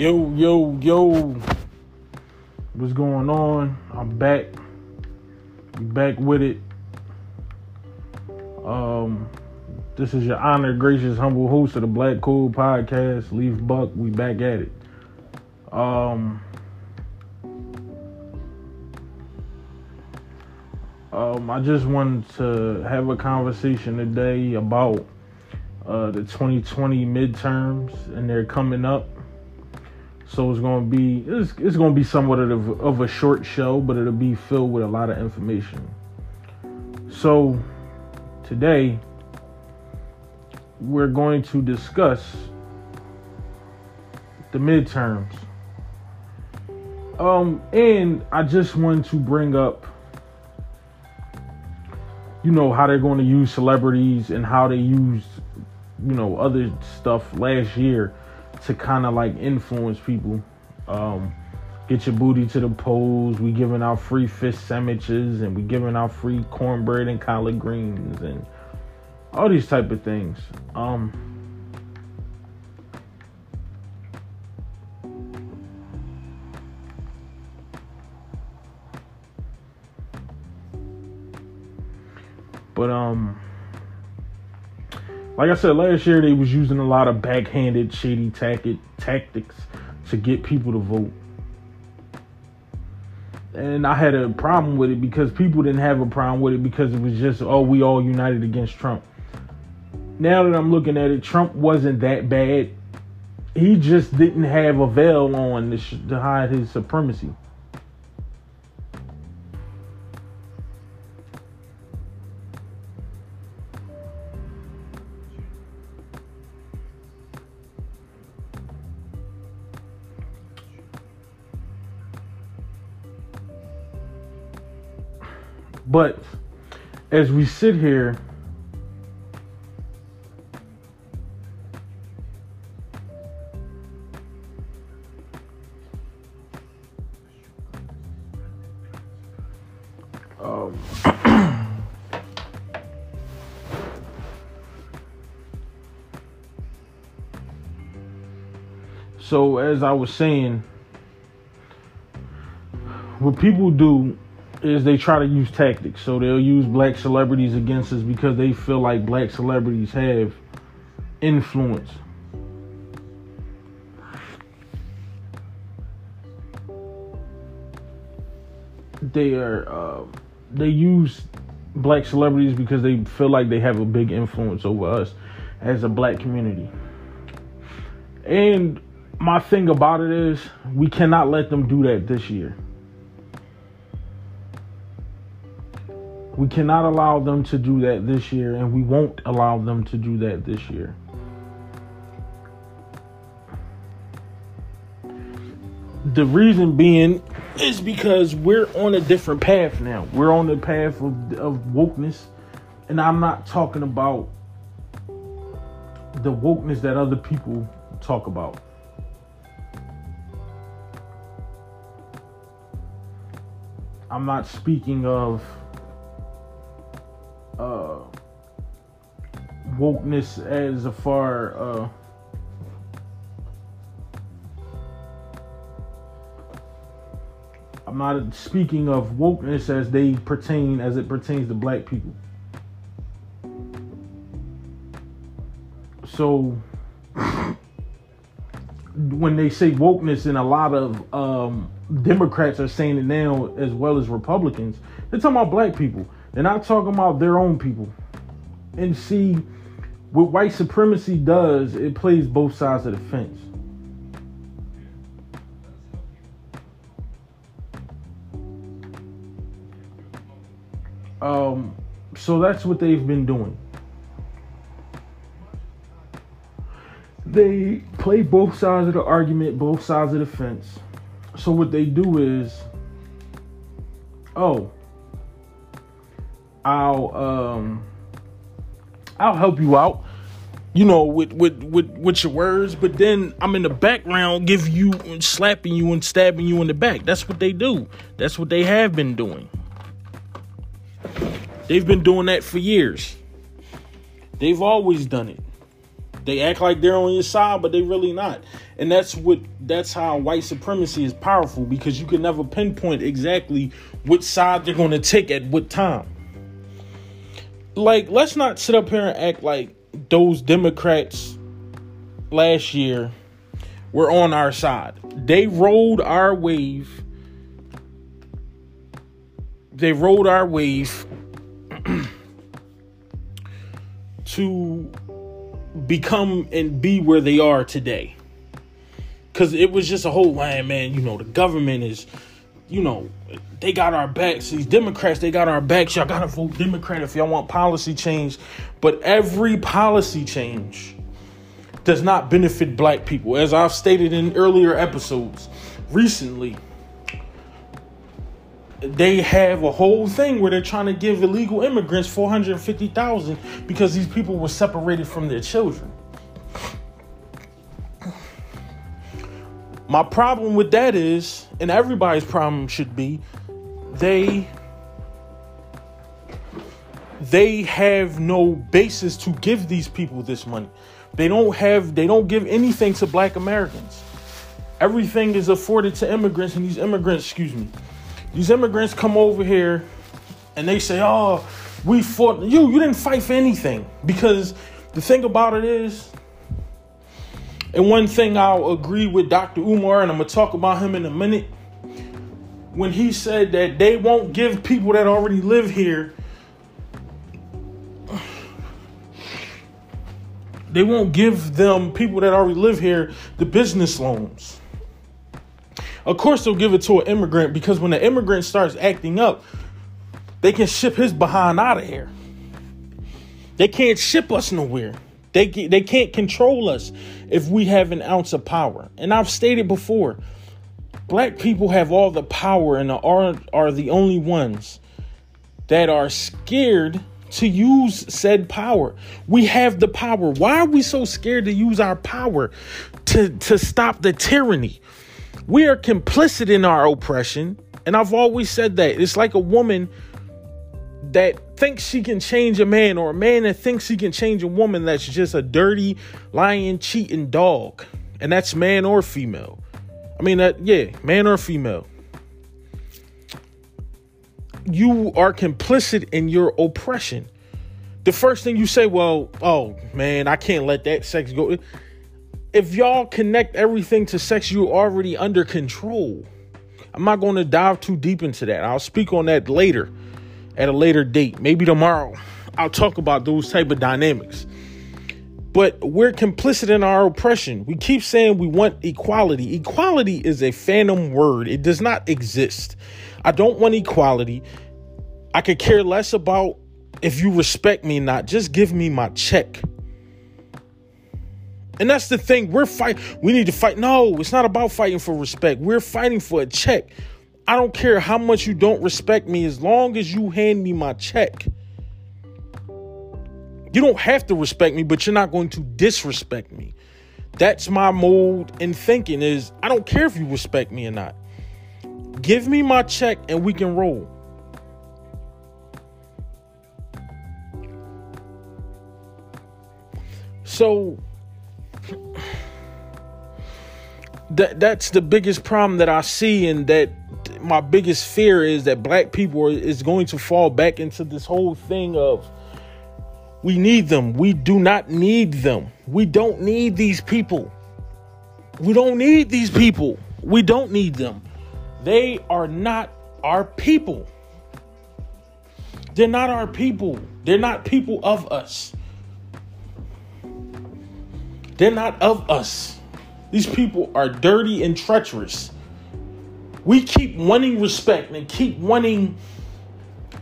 Yo, yo, yo. What's going on? I'm back. Back with it. Um, this is your honored, gracious, humble host of the Black Code Podcast, Leaf Buck. We back at it. Um, um, I just wanted to have a conversation today about uh, the 2020 midterms, and they're coming up. So it's gonna be it's, it's gonna be somewhat of, of a short show, but it'll be filled with a lot of information. So today we're going to discuss the midterms. Um, and I just want to bring up, you know, how they're going to use celebrities and how they used, you know, other stuff last year to kind of like influence people. Um, get your booty to the polls. We giving out free fish sandwiches and we giving out free cornbread and collard greens and all these type of things. Um, but um like I said last year, they was using a lot of backhanded, shady tactic, tactics to get people to vote. And I had a problem with it because people didn't have a problem with it because it was just, oh, we all united against Trump. Now that I'm looking at it, Trump wasn't that bad. He just didn't have a veil on to, hide his supremacy. But as we sit here, um, so as I was saying, what people do is they try to use tactics. So they'll use black celebrities against us because they feel like black celebrities have influence. They are uh, they use black celebrities because they feel like they have a big influence over us as a black community. And my thing about it is we cannot let them do that this year. We cannot allow them to do that this year, and we won't allow them to do that this year. The reason being is because we're on a different path now. We're on the path of, of wokeness, and I'm not talking about the wokeness that other people talk about. I'm not speaking of uh, wokeness as a far uh, I'm not speaking of wokeness as they pertain as it pertains to black people. So when they say wokeness and a lot of um, Democrats are saying it now as well as Republicans, they're talking about black people. They're not talking about their own people. And see, what white supremacy does, it plays both sides of the fence. Um, so that's what they've been doing. They play both sides of the argument, both sides of the fence. So what they do is, oh, I'll um I'll help you out, you know, with with with with your words, but then I'm in the background giving you slapping you and stabbing you in the back. That's what they do. That's what they have been doing. They've been doing that for years. They've always done it. They act like they're on your side, but they really not. And that's what that's how white supremacy is powerful because you can never pinpoint exactly which side they're going to take at what time. Like, let's not sit up here and act like those Democrats last year were on our side. They rode our wave. They rode our wave to become and be where they are today. Cause it was just a whole line, man. You know, the government is, you know, they got our backs. These Democrats, they got our backs. Y'all gotta vote Democrat if y'all want policy change. But every policy change does not benefit black people. As I've stated in earlier episodes recently, they have a whole thing where they're trying to give illegal immigrants 450,000 because these people were separated from their children. My problem with that is, and everybody's problem should be, they they have no basis to give these people this money. They don't have they don't give anything to black Americans. Everything is afforded to immigrants and these immigrants, excuse me, these immigrants come over here and they say, "Oh, we fought you. You didn't fight for anything." Because the thing about it is, and one thing I'll agree with Dr. Umar, and I'm gonna talk about him in a minute. When he said that they won't give people that already live here, they won't give them people that already live here the business loans. Of course, they'll give it to an immigrant because when the immigrant starts acting up, they can ship his behind out of here. They can't ship us nowhere. They, they can't control us if we have an ounce of power. And I've stated before, black people have all the power and are, are the only ones that are scared to use said power. We have the power. Why are we so scared to use our power to, to stop the tyranny? We are complicit in our oppression. And I've always said that. It's like a woman that thinks she can change a man, or a man that thinks he can change a woman that's just a dirty, lying, cheating dog. And that's man or female. I mean, that, yeah, man or female. You are complicit in your oppression. The first thing you say, well, oh man, I can't let that sex go if y'all connect everything to sex, you're already under control. I'm not going to dive too deep into that. I'll speak on that later at a later date, maybe tomorrow. I'll talk about those type of dynamics. But we're complicit in our oppression. We keep saying we want equality. Equality is a phantom word. It does not exist. I don't want equality. I could care less about if you respect me or not. Just give me my check. And that's the thing. We're fight. We need to fight. No, it's not about fighting for respect. We're fighting for a check. I don't care how much you don't respect me as long as you hand me my check. You don't have to respect me, but you're not going to disrespect me. That's my mode in thinking is I don't care if you respect me or not. Give me my check and we can roll. So that that's the biggest problem that I see, and that my biggest fear is that black people are, is going to fall back into this whole thing of we need them. We do not need them. We don't need these people. We don't need these people. We don't need them. They are not our people. They're not our people. They're not people of us. They're not of us. These people are dirty and treacherous. We keep wanting respect and keep wanting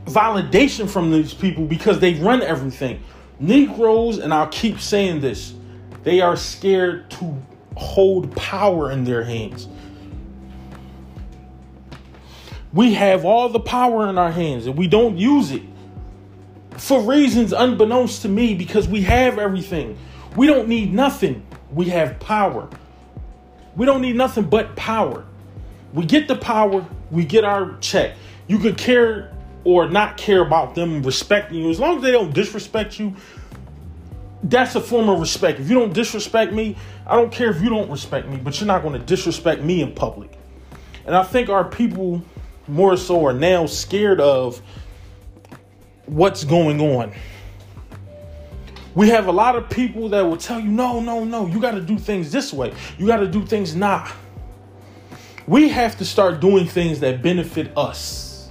validation from these people because they run everything. Negroes, and I'll keep saying this, they are scared to hold power in their hands. We have all the power in our hands and we don't use it for reasons unbeknownst to me because we have everything. We don't need nothing. We have power. We don't need nothing but power. We get the power, we get our check. You could care or not care about them respecting you as long as they don't disrespect you. that's a form of respect. If you don't disrespect me, I don't care if you don't respect me, but you're not going to disrespect me in public. And I think our people more so are now scared of what's going on. We have a lot of people that will tell you, no, no, no, you got to do things this way. You got to do things not. We have to start doing things that benefit us.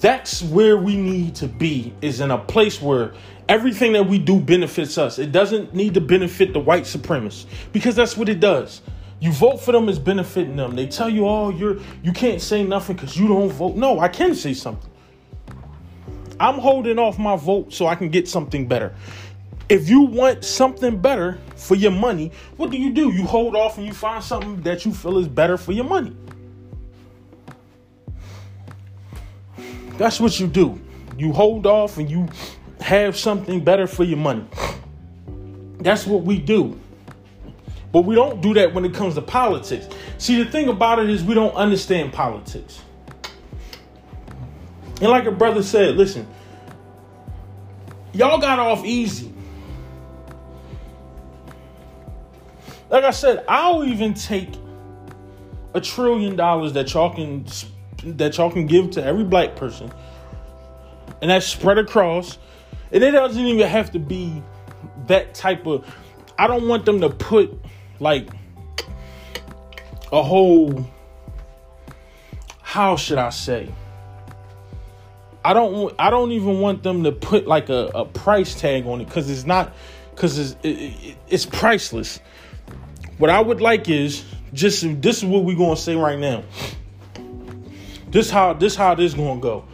That's where we need to be, is in a place where everything that we do benefits us. It doesn't need to benefit the white supremacists because that's what it does. You vote for them as benefiting them. They tell you, oh, you're you can't say nothing because you don't vote. No, I can say something. I'm holding off my vote so I can get something better. If you want something better for your money, what do you do? You hold off and you find something that you feel is better for your money. That's what you do. You hold off and you have something better for your money. That's what we do. But we don't do that when it comes to politics. See, the thing about it is we don't understand politics. And like a brother said, listen, y'all got off easy. Like I said, I'll even take a trillion dollars that y'all can that y'all can give to every black person, and that's spread across. And it doesn't even have to be that type of. I don't want them to put like a whole how should I say? I don't I don't even want them to put like a, a price tag on it because it's not because it's it, it, it's priceless. What I would like is just this is what we're gonna say right now. This how this how this gonna go.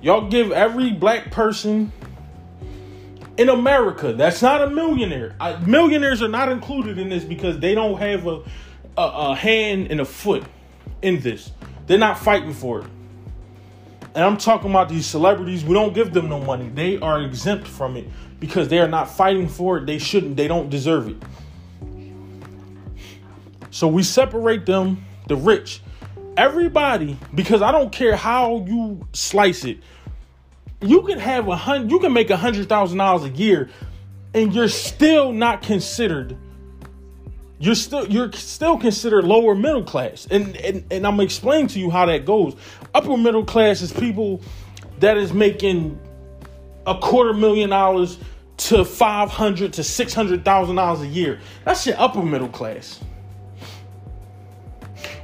Y'all give every black person in America that's not a millionaire. I, millionaires are not included in this because they don't have a, a, a hand and a foot in this. They're not fighting for it. And I'm talking about these celebrities. We don't give them no money. They are exempt from it because they are not fighting for it. They shouldn't. They don't deserve it. So we separate them, the rich, everybody, because I don't care how you slice it you can have a hundred, you can make a hundred thousand dollars a year, and you're still not considered. You're still you're still considered lower middle class, and and and I'm gonna explain to you how that goes. Upper middle class is people that is making a quarter million dollars to five hundred to six hundred thousand dollars a year. That's your upper middle class.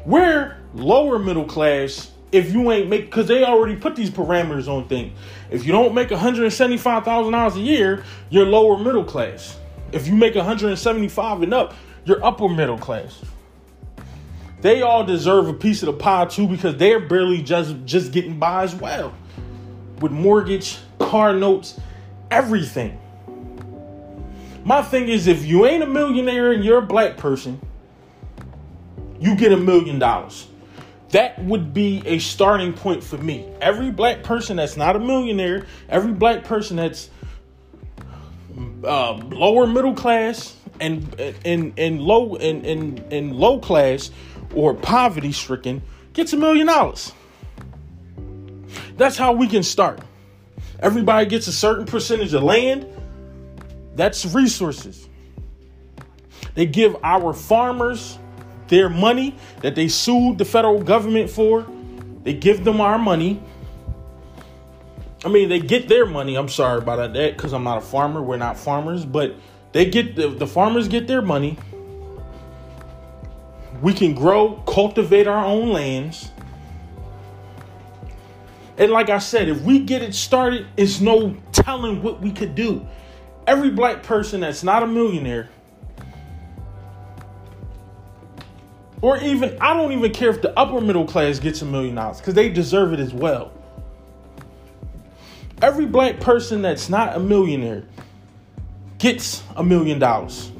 We're lower middle class if you ain't make because they already put these parameters on things. If you don't make $175,000 a year, you're lower middle class. If you make 175 and up, you're upper middle class. They all deserve a piece of the pie too because they're barely just just getting by as well. With mortgage, car notes, everything. My thing is if you ain't a millionaire and you're a black person, you get a million dollars that would be a starting point for me. Every black person that's not a millionaire, every black person that's uh, lower middle class and and and low and and, and low class or poverty stricken gets a million dollars. That's how we can start. Everybody gets a certain percentage of land. That's resources. They give our farmers their money that they sued the federal government for. They give them our money. I mean, they get their money. I'm sorry about that because I'm not a farmer. We're not farmers, but they get the, the farmers get their money. We can grow, cultivate our own lands. And like I said, if we get it started, it's no telling what we could do. Every black person that's not a millionaire Or even, I don't even care if the upper middle class gets a million dollars because they deserve it as well. Every black person that's not a millionaire gets a million dollars.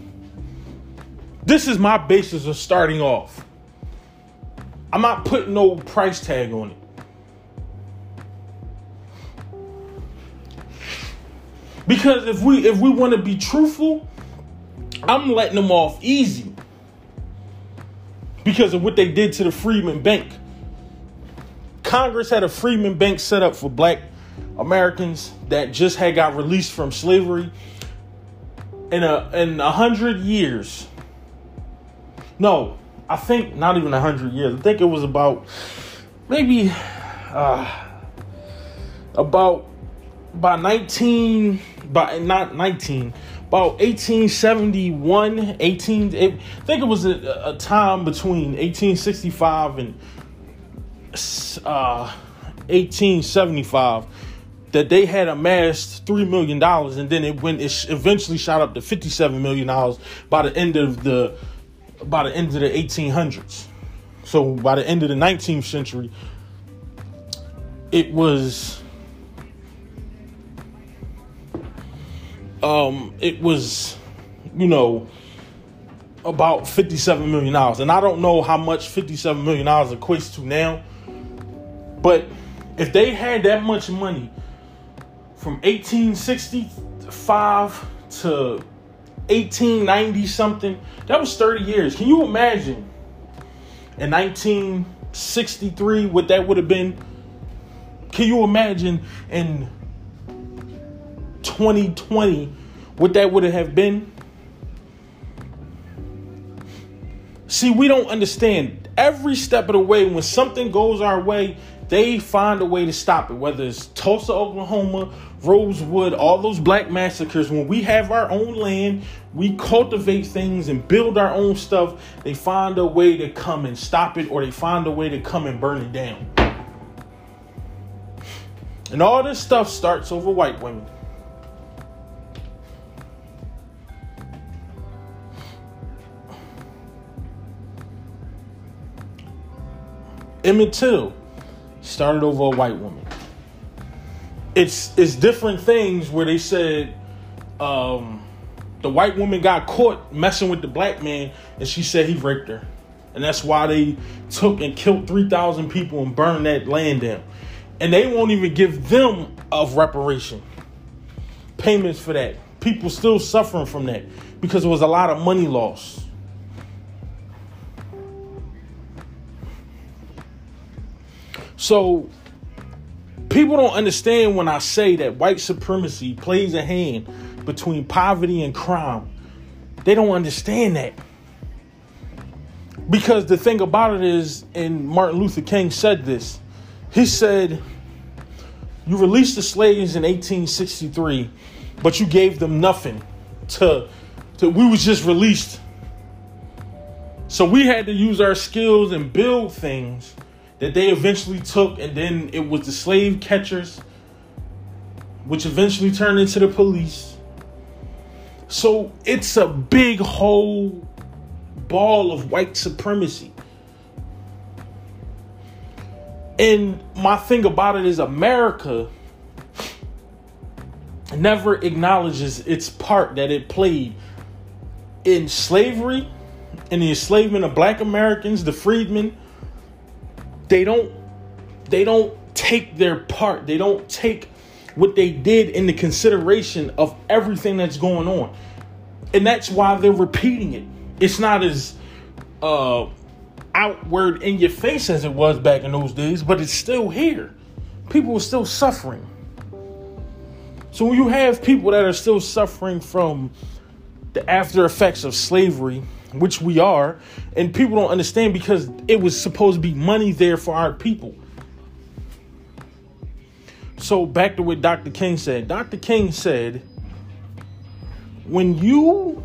This is my basis of starting off. I'm not putting no price tag on it. Because if we if we want to be truthful, I'm letting them off easy because of what they did to the Freedmen Bank. Congress had a Freedmen Bank set up for black Americans that just had got released from slavery in a in a hundred years. No, I think not even a hundred years. I think it was about maybe uh, about by 19 by not 19 about 1871 18 it, i think it was a, a, time between 1865 and uh, 1875 that they had amassed three million dollars, and then it went. It eventually shot up to fifty-seven million dollars by the end of the by the end of the 1800s. So by the end of the 19th century, it was um it was you know about 57 million dollars and i don't know how much 57 million dollars equates to now but if they had that much money from 1865 to 1890 something, that was 30 years. Can you imagine in 1963 what that would have been? Can you imagine in 2020 what that would have been? See, we don't understand every step of the way when something goes our way, they find a way to stop it, whether it's Tulsa, Oklahoma, Rosewood, all those black massacres. When we have our own land, we cultivate things and build our own stuff, they find a way to come and stop it, or they find a way to come and burn it down. And all this stuff starts over white women. Emmett Till started over a white woman. It's it's different things where they said um, the white woman got caught messing with the black man, and she said he raped her, and that's why they took and killed three thousand people and burned that land down, and they won't even give them of reparation payments for that. People still suffering from that because it was a lot of money lost. So people don't understand when I say that white supremacy plays a hand between poverty and crime. They don't understand that. Because the thing about it is, and Martin Luther King said this, he said, You released the slaves in 1863, but you gave them nothing to, to we was just released. So we had to use our skills and build things that they eventually took, and then it was the slave catchers, which eventually turned into the police. So it's a big whole ball of white supremacy. And my thing about it is, America never acknowledges its part that it played in slavery, in the enslavement of black Americans, the freedmen, they don't they don't take their part. They don't take what they did into consideration of everything that's going on. And that's why they're repeating it. It's not as uh outward in your face as it was back in those days, but it's still here. People are still suffering. So when you have people that are still suffering from the after effects of slavery, which we are, and people don't understand because it was supposed to be money there for our people. So back to what Dr. King said. Dr. King said, when you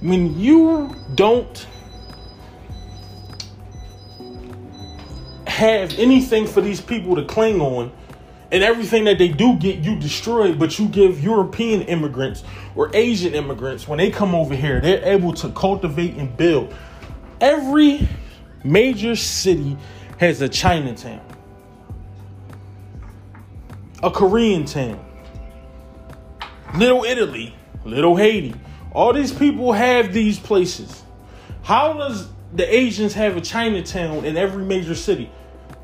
when you don't have anything for these people to cling on and everything that they do get you destroyed but you give european immigrants or asian immigrants when they come over here they're able to cultivate and build. Every major city has a chinatown a korean town little italy little haiti. All these people have these places. How does the asians have a chinatown in every major city?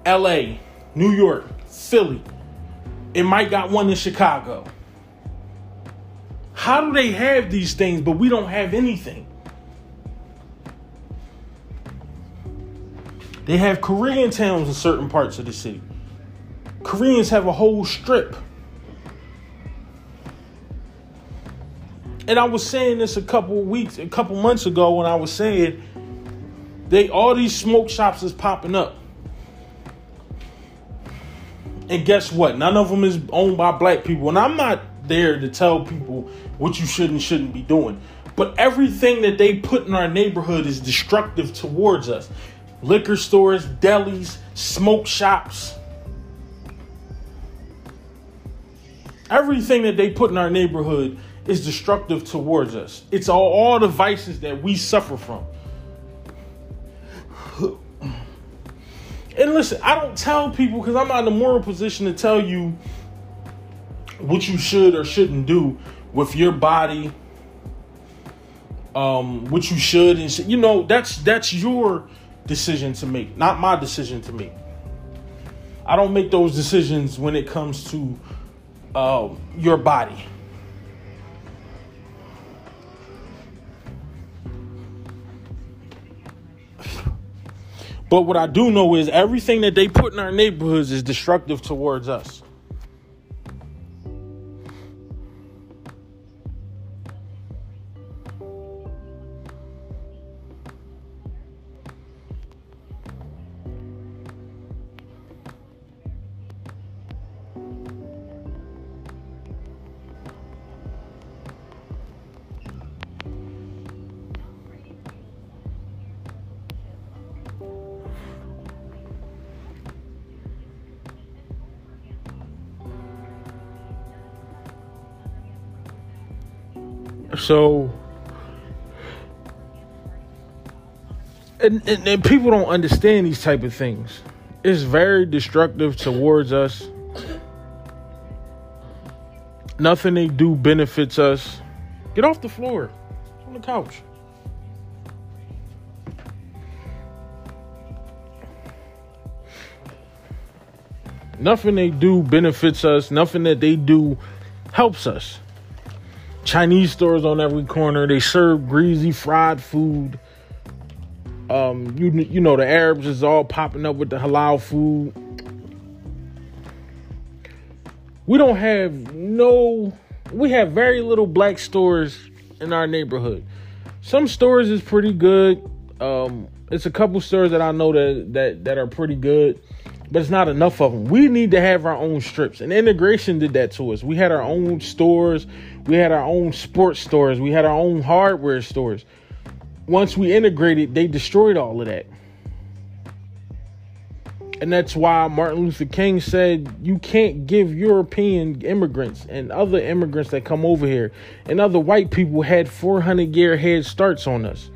La new york philly it might got one in Chicago. How do they have these things, but we don't have anything? They have Korean towns in certain parts of the city. Koreans have a whole strip. And I was saying this a couple weeks, a couple months ago when I was saying they all these smoke shops is popping up. And guess what? None of them is owned by black people. And I'm not there to tell people what you should and shouldn't be doing. But everything that they put in our neighborhood is destructive towards us. Liquor stores, delis, smoke shops. Everything that they put in our neighborhood is destructive towards us. It's all, all the vices that we suffer from. And listen, I don't tell people because I'm not in a moral position to tell you what you should or shouldn't do with your body, um, what you should and sh- you know that's that's your decision to make, not my decision to make. I don't make those decisions when it comes to uh, your body. But what I do know is everything that they put in our neighborhoods is destructive towards us. So, and, and, and people don't understand these type of things. It's very destructive towards us. Nothing they do benefits us. Get off the floor. on the couch. Nothing they do benefits us. Nothing that they do helps us. Chinese stores on every corner. They serve greasy fried food. Um, you you know the Arabs is all popping up with the halal food. We don't have no. We have very little black stores in our neighborhood. Some stores is pretty good. Um, it's a couple stores that I know that that that are pretty good but it's not enough of them. We need to have our own strips. And integration did that to us. We had our own stores, we had our own sports stores, we had our own hardware stores. Once we integrated, they destroyed all of that. And that's why Martin Luther King said you can't give European immigrants and other immigrants that come over here and other white people had 400 year head starts on us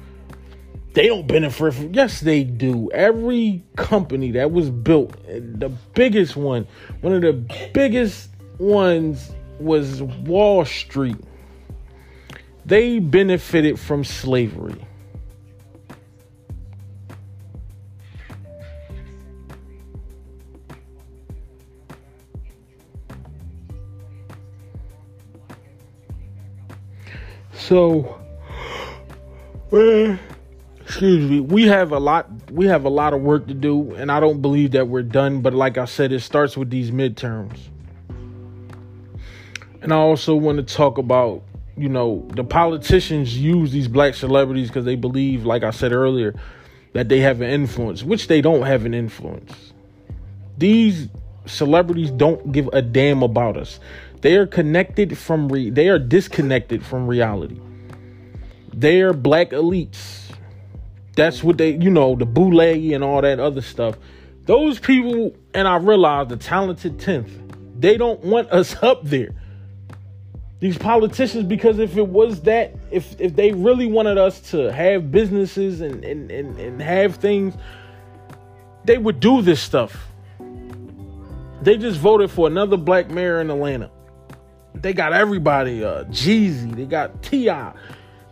they don't benefit from yes they do every company that was built the biggest one one of the biggest ones was wall street they benefited from slavery. So well excuse me we have a lot we have a lot of work to do and i don't believe that we're done but like i said it starts with these midterms and i also want to talk about you know the politicians use these black celebrities because they believe like i said earlier that they have an influence which they don't have an influence these celebrities don't give a damn about us they are connected from re- they are disconnected from reality they are black elites that's what they, you know, the boule and all that other stuff. Those people, and I realize the talented 10th, they don't want us up there. These politicians, because if it was that, if if they really wanted us to have businesses and and, and, and have things, they would do this stuff. They just voted for another black mayor in Atlanta. They got everybody, uh Jeezy, they got T.I.,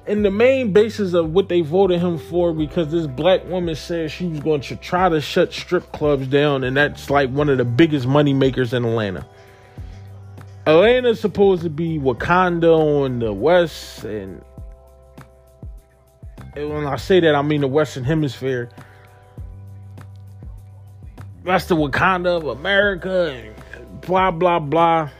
and the main basis of what they voted him for because this black woman said she was going to try to shut strip clubs down and that's like one of the biggest money makers in Atlanta. Atlanta's supposed to be Wakanda on the west and, and when I say that I mean the western hemisphere. that's the Wakanda of America and blah blah blah.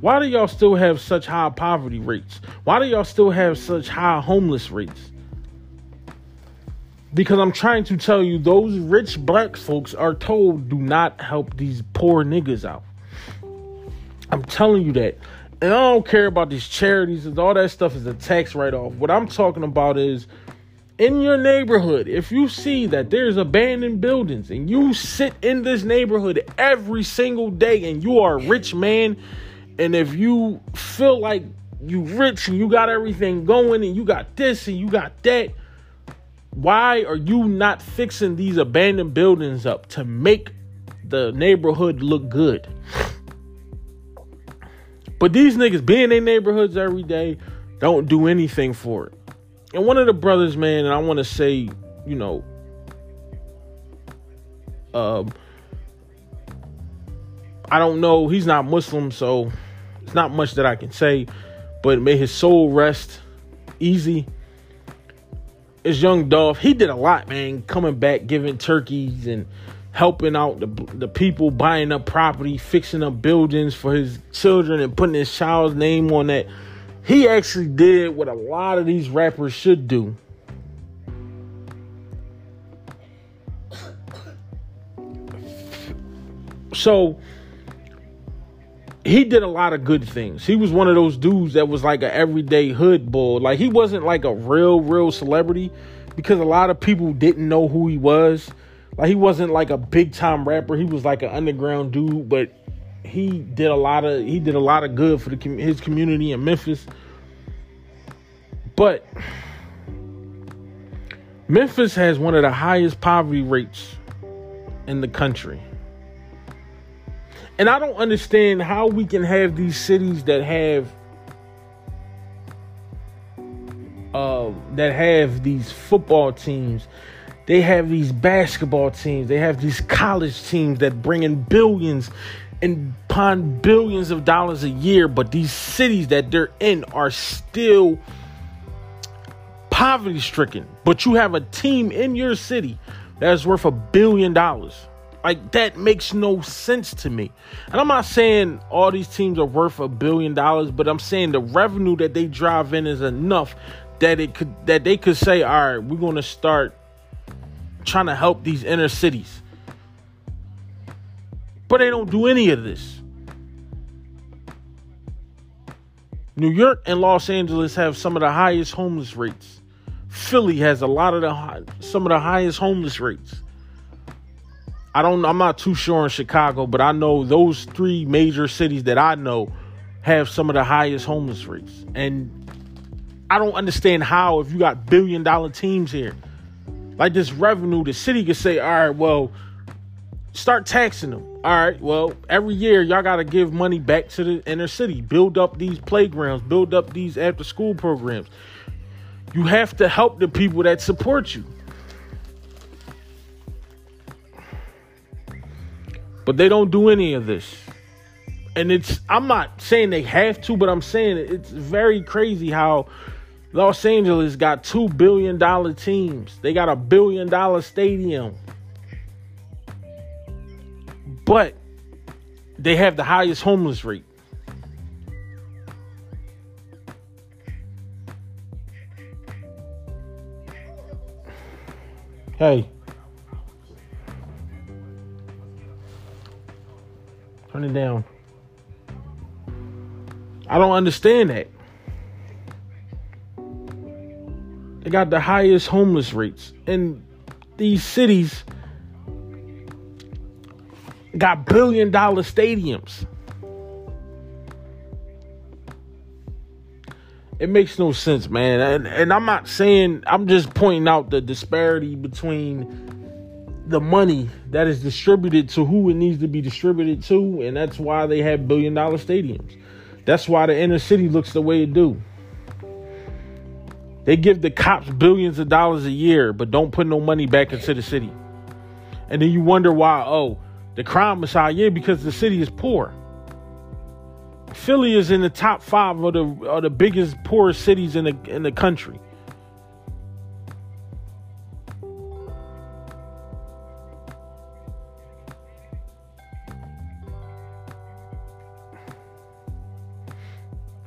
Why do y'all still have such high poverty rates? Why do y'all still have such high homeless rates? Because I'm trying to tell you, those rich black folks are told do not help these poor niggas out. I'm telling you that. And I don't care about these charities and all that stuff is a tax write off. What I'm talking about is in your neighborhood, if you see that there's abandoned buildings and you sit in this neighborhood every single day and you are a rich man, and if you feel like you rich and you got everything going and you got this and you got that, why are you not fixing these abandoned buildings up to make the neighborhood look good? But these niggas be in their neighborhoods every day, don't do anything for it. And one of the brothers, man, and I want to say, you know, um, I don't know, he's not Muslim, so it's not much that I can say, but may his soul rest easy is young Dolph. He did a lot, man. Coming back, giving turkeys and helping out the the people, buying up property, fixing up buildings for his children, and putting his child's name on that. He actually did what a lot of these rappers should do. So he did a lot of good things. He was one of those dudes that was like an everyday hood boy. Like he wasn't like a real, real celebrity because a lot of people didn't know who he was. Like he wasn't like a big time rapper. He was like an underground dude, but he did a lot of he did a lot of good for the his community in Memphis. But Memphis has one of the highest poverty rates in the country. And I don't understand how we can have these cities that have uh, that have these football teams. They have these basketball teams. They have these college teams that bring in billions and upon billions of dollars a year. But these cities that they're in are still poverty stricken. But you have a team in your city that's worth a billion dollars. Like that makes no sense to me. And I'm not saying all these teams are worth a billion dollars, but I'm saying the revenue that they drive in is enough that it could that they could say, all right, we're gonna start trying to help these inner cities. But they don't do any of this. New York and Los Angeles have some of the highest homeless rates. Philly has a lot of the some of the highest homeless rates. I don't I'm not too sure in Chicago, but I know those three major cities that I know have some of the highest homeless rates. And I don't understand how if you got billion dollar teams here, like this revenue, the city could say, all right, well, start taxing them. All right, well, every year y'all got to give money back to the inner city, build up these playgrounds, build up these after school programs. You have to help the people that support you. But they don't do any of this. And it's I'm not saying they have to, but I'm saying it's very crazy how Los Angeles got two billion dollar teams. They got a billion dollar stadium. But they have the highest homeless rate. Hey. Turn it down. I don't understand that. They got the highest homeless rates. And these cities got billion dollar stadiums. It makes no sense, man. And, and I'm not saying, I'm just pointing out the disparity between the money that is distributed to who it needs to be distributed to, and that's why they have billion dollar stadiums. That's why the inner city looks the way it do. They give the cops billions of dollars a year, but don't put no money back into the city. And then you wonder why, oh, the crime is high. Yeah, because the city is poor. Philly is in the top five of the of the biggest poorest cities in the in the country.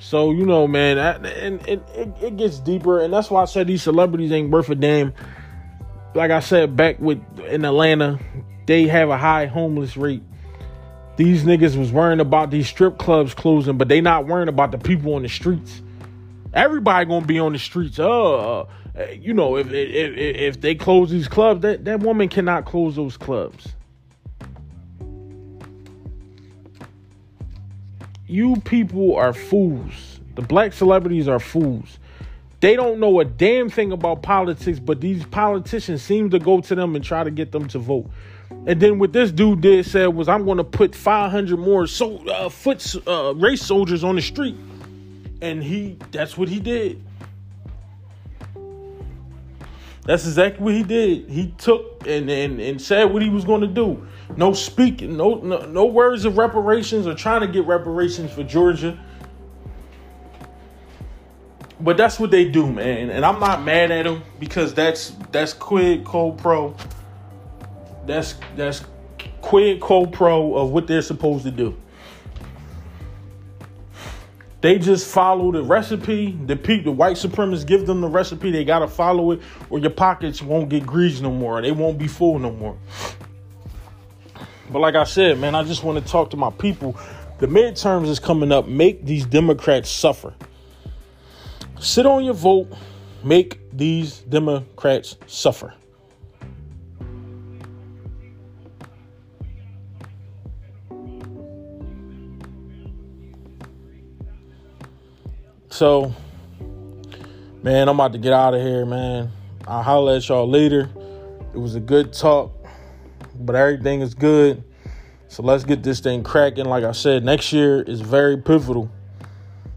So you know, man, and it, it, it gets deeper, and that's why I said these celebrities ain't worth a damn. Like I said back with in Atlanta, they have a high homeless rate. These niggas was worrying about these strip clubs closing, but they not worrying about the people on the streets. Everybody gonna be on the streets. Uh, uh you know, if if if they close these clubs, that that woman cannot close those clubs. You people are fools. The black celebrities are fools. They don't know a damn thing about politics, but these politicians seem to go to them and try to get them to vote. And then what this dude did said was, "I'm going to put 500 more so uh, foot uh, race soldiers on the street," and he that's what he did. That's exactly what he did. He took and and, and said what he was going to do. No speaking, no, no no words of reparations or trying to get reparations for Georgia. But that's what they do, man. And I'm not mad at them because that's that's quid co pro that's that's quid co pro of what they're supposed to do. They just follow the recipe. The people, the white supremacists give them the recipe. They gotta follow it, or your pockets won't get greased no more. They won't be full no more. But like I said, man, I just want to talk to my people. The midterms is coming up. Make these Democrats suffer. Sit on your vote. Make these Democrats suffer. So, man, I'm about to get out of here, man. I'll holler at y'all later. It was a good talk, but everything is good. So let's get this thing cracking. Like I said, next year is very pivotal.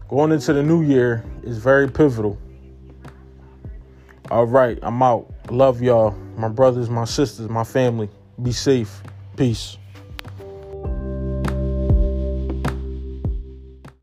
Going into the new year is very pivotal. All right, I'm out. Love y'all. My brothers, my sisters, my family. Be safe. Peace.